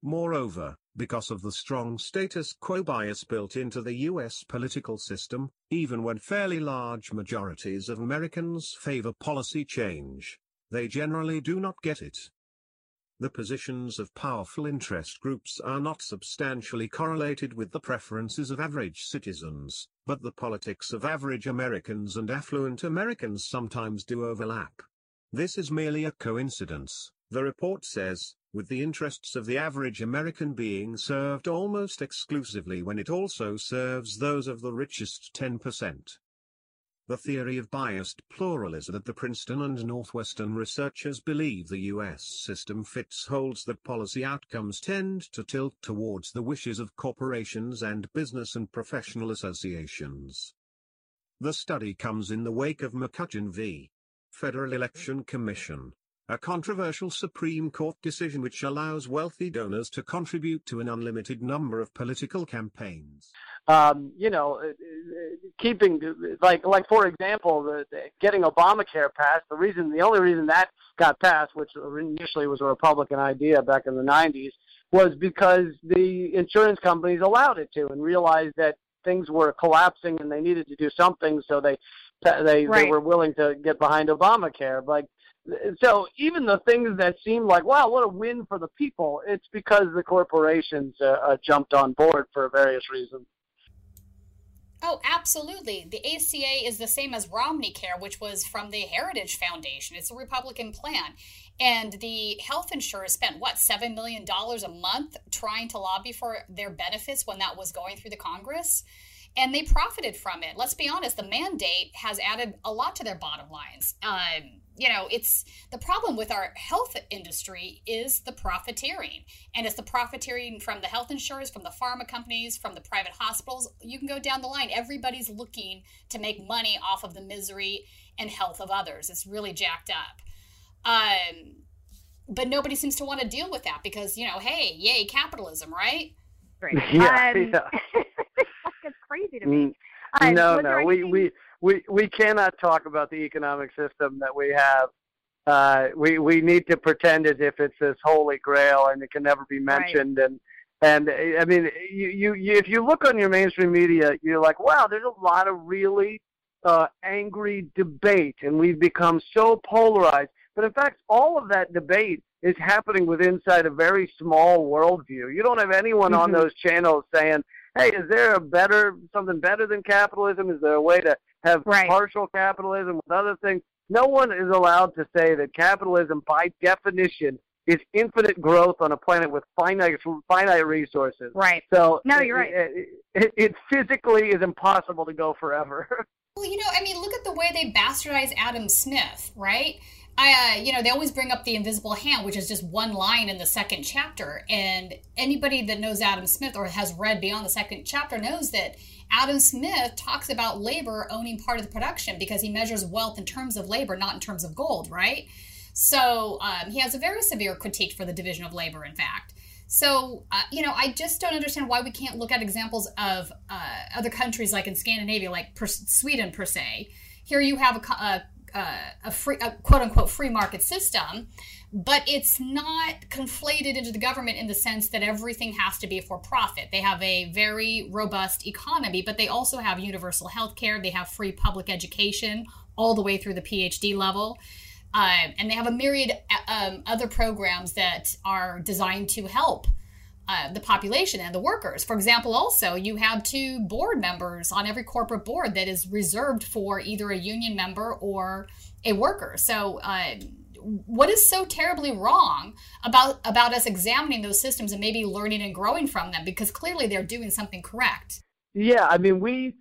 Speaker 16: Moreover, because of the strong status quo bias built into the U.S. political system, even when fairly large majorities of Americans favor policy change, they generally do not get it. The positions of powerful interest groups are not substantially correlated with the preferences of average citizens, but the politics of average Americans and affluent Americans sometimes do overlap. This is merely a coincidence, the report says, with the interests of the average American being served almost exclusively when it also serves those of the richest 10%. The theory of biased pluralism that the Princeton and Northwestern researchers believe the U.S. system fits holds that policy outcomes tend to tilt towards the wishes of corporations and business and professional associations. The study comes in the wake of McCutcheon v. Federal Election Commission, a controversial Supreme Court decision which allows wealthy donors to contribute to an unlimited number of political campaigns
Speaker 4: um, you know, uh, uh, keeping like like for example, the, the getting Obamacare passed. The reason, the only reason that got passed, which initially was a Republican idea back in the '90s, was because the insurance companies allowed it to and realized that things were collapsing and they needed to do something, so they they right. they were willing to get behind Obamacare. Like so even the things that seem like wow, what a win for the people, it's because the corporations uh, uh, jumped on board for various reasons.
Speaker 2: Oh, absolutely. The ACA is the same as Romney Care, which was from the Heritage Foundation. It's a Republican plan. And the health insurers spent, what, $7 million a month trying to lobby for their benefits when that was going through the Congress? And they profited from it. Let's be honest, the mandate has added a lot to their bottom lines. Um, you know, it's the problem with our health industry is the profiteering. And it's the profiteering from the health insurers, from the pharma companies, from the private hospitals. You can go down the line. Everybody's looking to make money off of the misery and health of others. It's really jacked up. Um, but nobody seems to want to deal with that because, you know, hey, yay, capitalism, right?
Speaker 4: Great. *laughs* Yeah, um, yeah.
Speaker 17: Crazy to me. Um,
Speaker 4: no, no, we, we we we cannot talk about the economic system that we have. Uh, we we need to pretend as if it's this holy grail and it can never be mentioned. Right. And and I mean, you, you you if you look on your mainstream media, you're like, wow, there's a lot of really uh, angry debate, and we've become so polarized. But in fact, all of that debate is happening within inside a very small worldview. You don't have anyone mm-hmm. on those channels saying, "Hey, is there a better something better than capitalism? Is there a way to have right. partial capitalism with other things. No one is allowed to say that capitalism, by definition, is infinite growth on a planet with finite finite resources.
Speaker 17: Right.
Speaker 4: So
Speaker 17: no, you're right.
Speaker 4: It, it, it physically is impossible to go forever. *laughs*
Speaker 2: Well, you know, I mean, look at the way they bastardize Adam Smith, right? I, uh, you know, they always bring up the invisible hand, which is just one line in the second chapter. And anybody that knows Adam Smith or has read beyond the second chapter knows that Adam Smith talks about labor owning part of the production because he measures wealth in terms of labor, not in terms of gold, right? So um, he has a very severe critique for the division of labor, in fact. So, uh, you know, I just don't understand why we can't look at examples of uh, other countries like in Scandinavia, like per, Sweden per se. Here you have a, a, a free, a quote unquote free market system but it's not conflated into the government in the sense that everything has to be for profit. They have a very robust economy, but they also have universal health care. They have free public education all the way through the PhD level. Uh, and they have a myriad um, other programs that are designed to help uh, the population and the workers. For example, also, you have two board members on every corporate board that is reserved for either a union member or a worker. So, uh, what is so terribly wrong about about us examining those systems and maybe learning and growing from them because clearly they're doing something correct
Speaker 4: yeah i mean we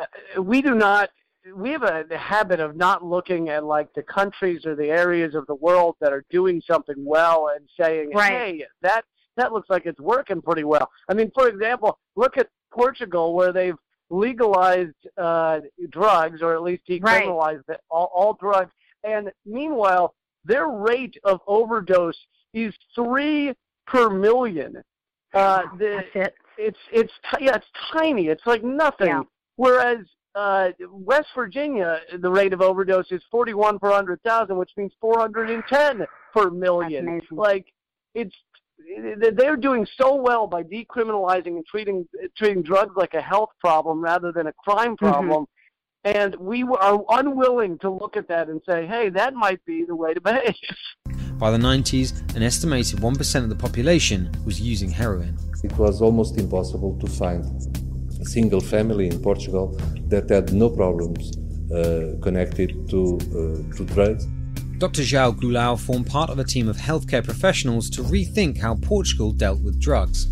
Speaker 4: uh, we do not we have a habit of not looking at like the countries or the areas of the world that are doing something well and saying
Speaker 17: right.
Speaker 4: hey that that looks like it's working pretty well i mean for example look at portugal where they've legalized uh, drugs or at least decriminalized right. all, all drugs and meanwhile, their rate of overdose is three per million.
Speaker 17: Uh, the, That's it.
Speaker 4: It's it's yeah, it's tiny. It's like nothing.
Speaker 17: Yeah.
Speaker 4: Whereas uh, West Virginia, the rate of overdose is 41 per 100,000, which means 410 per million. Like it's they're doing so well by decriminalizing and treating treating drugs like a health problem rather than a crime mm-hmm. problem. Mm-hmm. And we are unwilling to look at that and say, hey, that might be the way to behave.
Speaker 18: By the 90s, an estimated 1% of the population was using heroin.
Speaker 19: It was almost impossible to find a single family in Portugal that had no problems uh, connected to, uh, to drugs.
Speaker 18: Dr. João Goulão formed part of a team of healthcare professionals to rethink how Portugal dealt with drugs.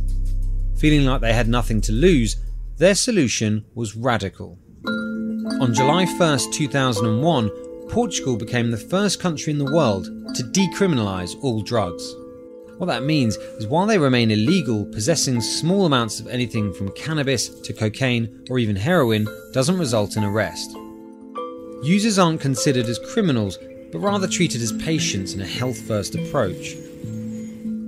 Speaker 18: Feeling like they had nothing to lose, their solution was radical. On July 1, 2001, Portugal became the first country in the world to decriminalise all drugs. What that means is while they remain illegal, possessing small amounts of anything from cannabis to cocaine or even heroin doesn't result in arrest. Users aren't considered as criminals, but rather treated as patients in a health first approach.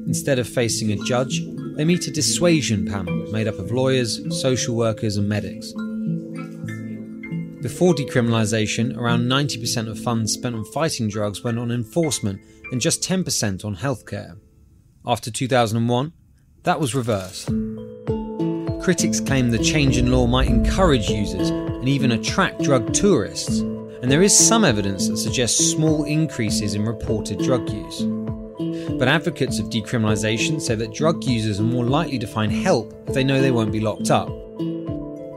Speaker 18: Instead of facing a judge, they meet a dissuasion panel made up of lawyers, social workers, and medics. Before decriminalisation, around 90% of funds spent on fighting drugs went on enforcement and just 10% on healthcare. After 2001, that was reversed. Critics claim the change in law might encourage users and even attract drug tourists, and there is some evidence that suggests small increases in reported drug use. But advocates of decriminalisation say that drug users are more likely to find help if they know they won't be locked up.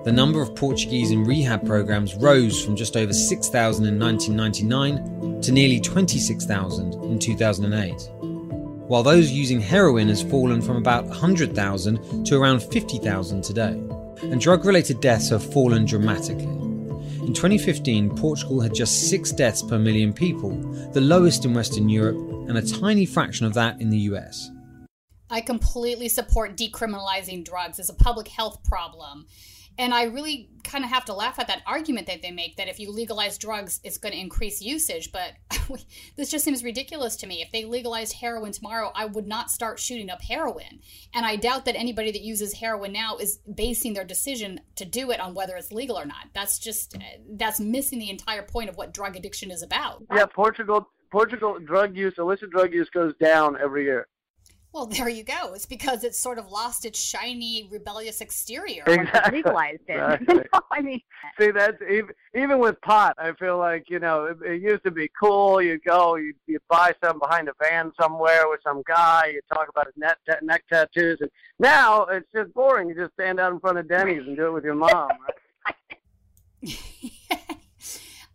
Speaker 18: The number of Portuguese in rehab programs rose from just over 6,000 in 1999 to nearly 26,000 in 2008, while those using heroin has fallen from about 100,000 to around 50,000 today. And drug related deaths have fallen dramatically. In 2015, Portugal had just six deaths per million people, the lowest in Western Europe, and a tiny fraction of that in the US.
Speaker 2: I completely support decriminalizing drugs as a public health problem. And I really kind of have to laugh at that argument that they make that if you legalize drugs, it's going to increase usage. But *laughs* this just seems ridiculous to me. If they legalized heroin tomorrow, I would not start shooting up heroin. And I doubt that anybody that uses heroin now is basing their decision to do it on whether it's legal or not. That's just, eh, that's missing the entire point of what drug addiction is about.
Speaker 4: Yeah, Portugal, Portugal drug use, illicit drug use goes down every year.
Speaker 2: Well, there you go. It's because it's sort of lost its shiny, rebellious exterior.
Speaker 4: Exactly.
Speaker 17: legalized it. *laughs*
Speaker 4: Exactly.
Speaker 17: I mean,
Speaker 4: See, that's even even with pot. I feel like you know it, it used to be cool. You go, you you buy some behind a van somewhere with some guy. You talk about his neck neck tattoos, and now it's just boring. You just stand out in front of Denny's and do it with your mom. Right? *laughs* *laughs*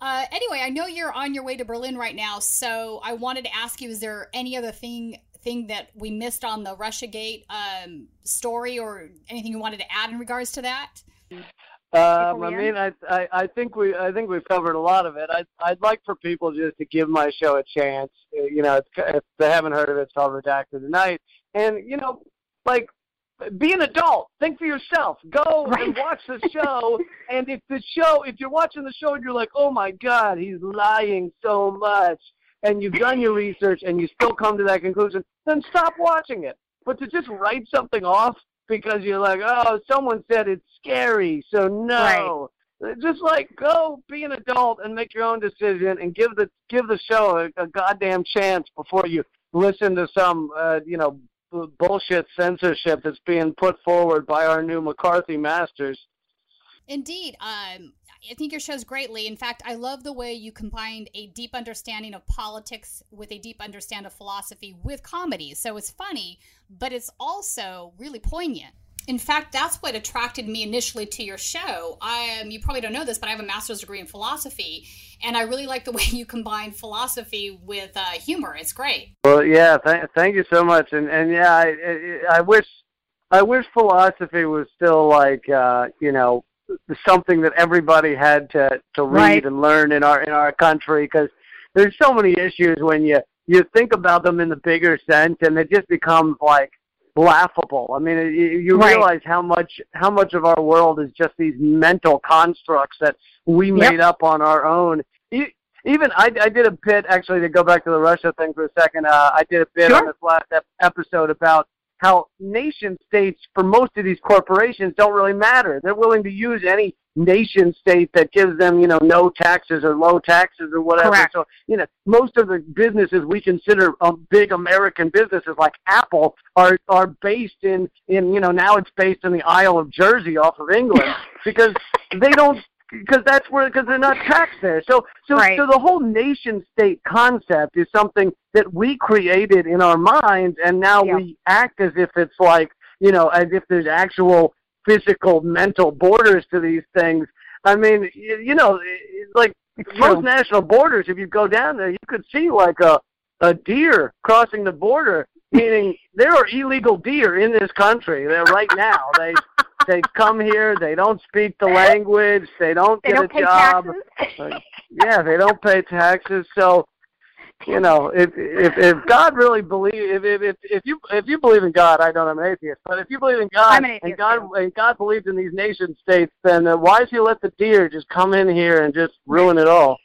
Speaker 2: Uh, anyway, I know you're on your way to Berlin right now, so I wanted to ask you: Is there any other thing thing that we missed on the RussiaGate um, story, or anything you wanted to add in regards to that?
Speaker 4: Um, I mean, I, I I think we I think we've covered a lot of it. I I'd like for people just to give my show a chance. Uh, You know, it's, if they haven't heard of it, it's called Redacted Tonight, and you know, like be an adult. Think for yourself. Go and watch the show. *laughs* and if the show, if you're watching the show and you're like, oh my God, he's lying so much, and you've done your research and you still come to that conclusion, then stop watching it. But to just write something off because you're like, oh, someone said it's scary, so no. Just like go be an adult and make your own decision and give the give the show a, a goddamn chance before you listen to some uh, you know b- bullshit censorship that's being put forward by our new McCarthy masters.
Speaker 2: Indeed. Um, I think your show's greatly. In fact, I love the way you combined a deep understanding of politics with a deep understanding of philosophy with comedy. So it's funny, but it's also really poignant. In fact, that's what attracted me initially to your show. I you probably don't know this, but I have a master's degree in philosophy, and I really like the *laughs* way you combine philosophy with uh, humor. It's great.
Speaker 4: Well, yeah, th- thank you so much, and and yeah, I, I I wish I wish philosophy was still like uh, you know something that everybody had to to read
Speaker 17: Right.
Speaker 4: and learn in our in our country because there's so many issues when you you think about them in the bigger sense, and it just becomes like laughable. I mean, you, you
Speaker 17: Right.
Speaker 4: realize how much how much of our world is just these mental constructs that we
Speaker 17: Yep.
Speaker 4: made up on our own. Even I, I did a bit actually to go back to the Russia thing for a second. Uh, I did a bit on this last ep- episode about how nation states for most of these corporations don't really matter. They're willing to use any nation state that gives them, you know, no taxes or low taxes or whatever.
Speaker 17: Correct.
Speaker 4: So, you know, most of the businesses we consider um, big American businesses like Apple are are based in in you know now it's based in the Isle of Jersey off of England *laughs* because they don't because that's where because they're not taxed there. So so
Speaker 17: Right.
Speaker 4: so the whole nation state concept is something that we created in our minds, and now
Speaker 17: Yeah.
Speaker 4: we act as if it's like you know as if there's actual physical mental borders to these things. I mean, you, you know, it's like most national borders. If you go down there, you could see like a a deer crossing the border. Meaning there are illegal deer in this country. They're right now. They they come here. They don't speak the language. They don't
Speaker 17: They
Speaker 4: get
Speaker 17: don't
Speaker 4: a job. Like, yeah, they don't pay taxes. So, you know, if if if God really believe if if if, you if you believe in God, I don't. I'm an atheist. But if you believe in God
Speaker 17: an
Speaker 4: and God and God believes in these nation states, then uh, why does He let the deer just come in here and just ruin it all?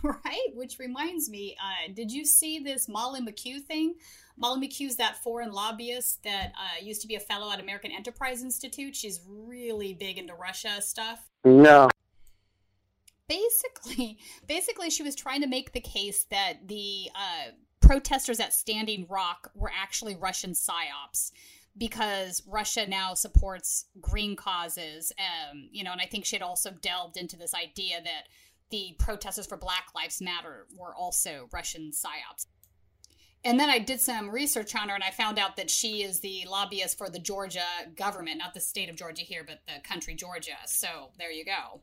Speaker 4: *laughs*
Speaker 2: Right? Which reminds me, uh, did you see this Molly McKew thing? Molly McKew's that foreign lobbyist that uh, used to be a fellow at American Enterprise Institute. She's really big into Russia stuff.
Speaker 4: No.
Speaker 2: Basically, *laughs* basically, she was trying to make the case that the uh, protesters at Standing Rock were actually Russian psyops because Russia now supports green causes. Um, you know, and I think she had also delved into this idea that the protesters for Black Lives Matter were also Russian psyops. And then I did some research on her and I found out that she is the lobbyist for the Georgia government, not the state of Georgia here, but the country Georgia. So there you go.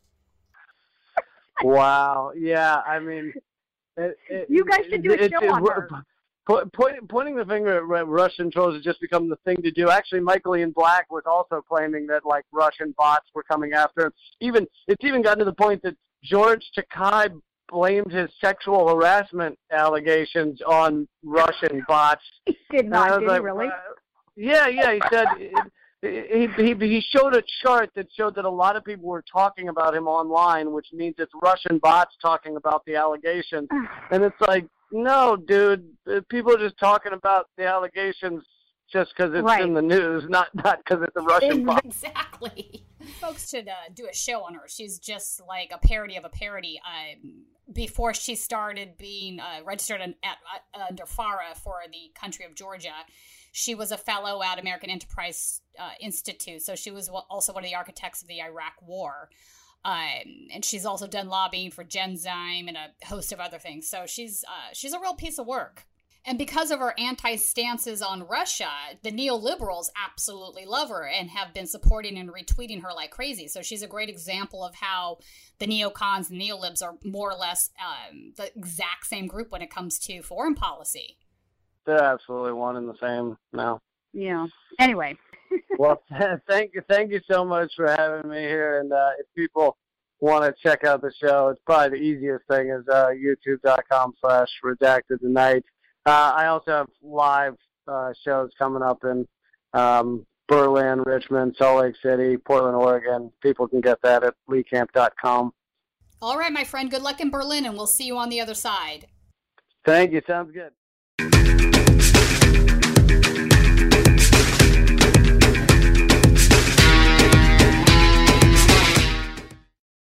Speaker 4: Wow. Yeah. I mean, it, it,
Speaker 17: you guys should do a
Speaker 4: it,
Speaker 17: show
Speaker 4: it,
Speaker 17: on her.
Speaker 4: Put, put, pointing the finger at Russian trolls has just become the thing to do. Actually, Michael Ian Black was also claiming that like Russian bots were coming after him. Even it's even gotten to the point that George Takei blamed his sexual harassment allegations on Russian bots. *laughs*
Speaker 17: He did not,
Speaker 4: was
Speaker 17: did
Speaker 4: like,
Speaker 17: he really?
Speaker 4: Yeah, yeah. He said he, he he showed a chart that showed that a lot of people were talking about him online, which means it's Russian bots talking about the allegations. *sighs* and it's like, no, dude, uh, people are just talking about the allegations just because it's
Speaker 2: Right.
Speaker 4: in the news, not not because it's a Russian bot.
Speaker 2: Exactly. *laughs* Folks should uh, do a show on her. She's just like a parody of a parody. Um, before she started being uh, registered in, at, uh, under FARA for the country of Georgia, she was a fellow at American Enterprise uh, Institute. So she was also one of the architects of the Iraq War. Um, and she's also done lobbying for Genzyme and a host of other things. So she's uh, she's a real piece of work. And because of her anti stances on Russia, the neoliberals absolutely love her and have been supporting and retweeting her like crazy. So she's a great example of how the neocons and neolibs are more or less um, the exact same group when it comes to foreign policy.
Speaker 4: They're absolutely one and the same now.
Speaker 17: Yeah. Anyway. *laughs*
Speaker 4: well, *laughs* thank you, thank you so much for having me here. And uh, if people want to check out the show, it's probably the easiest thing is uh, YouTube.com/slash Redacted Tonight. Uh, I also have live uh, shows coming up in um, Berlin, Richmond, Salt Lake City, Portland, Oregon. People can get that at leecamp.com.
Speaker 2: All right, my friend, good luck in Berlin, and we'll see you on the other side.
Speaker 4: Thank you. Sounds good.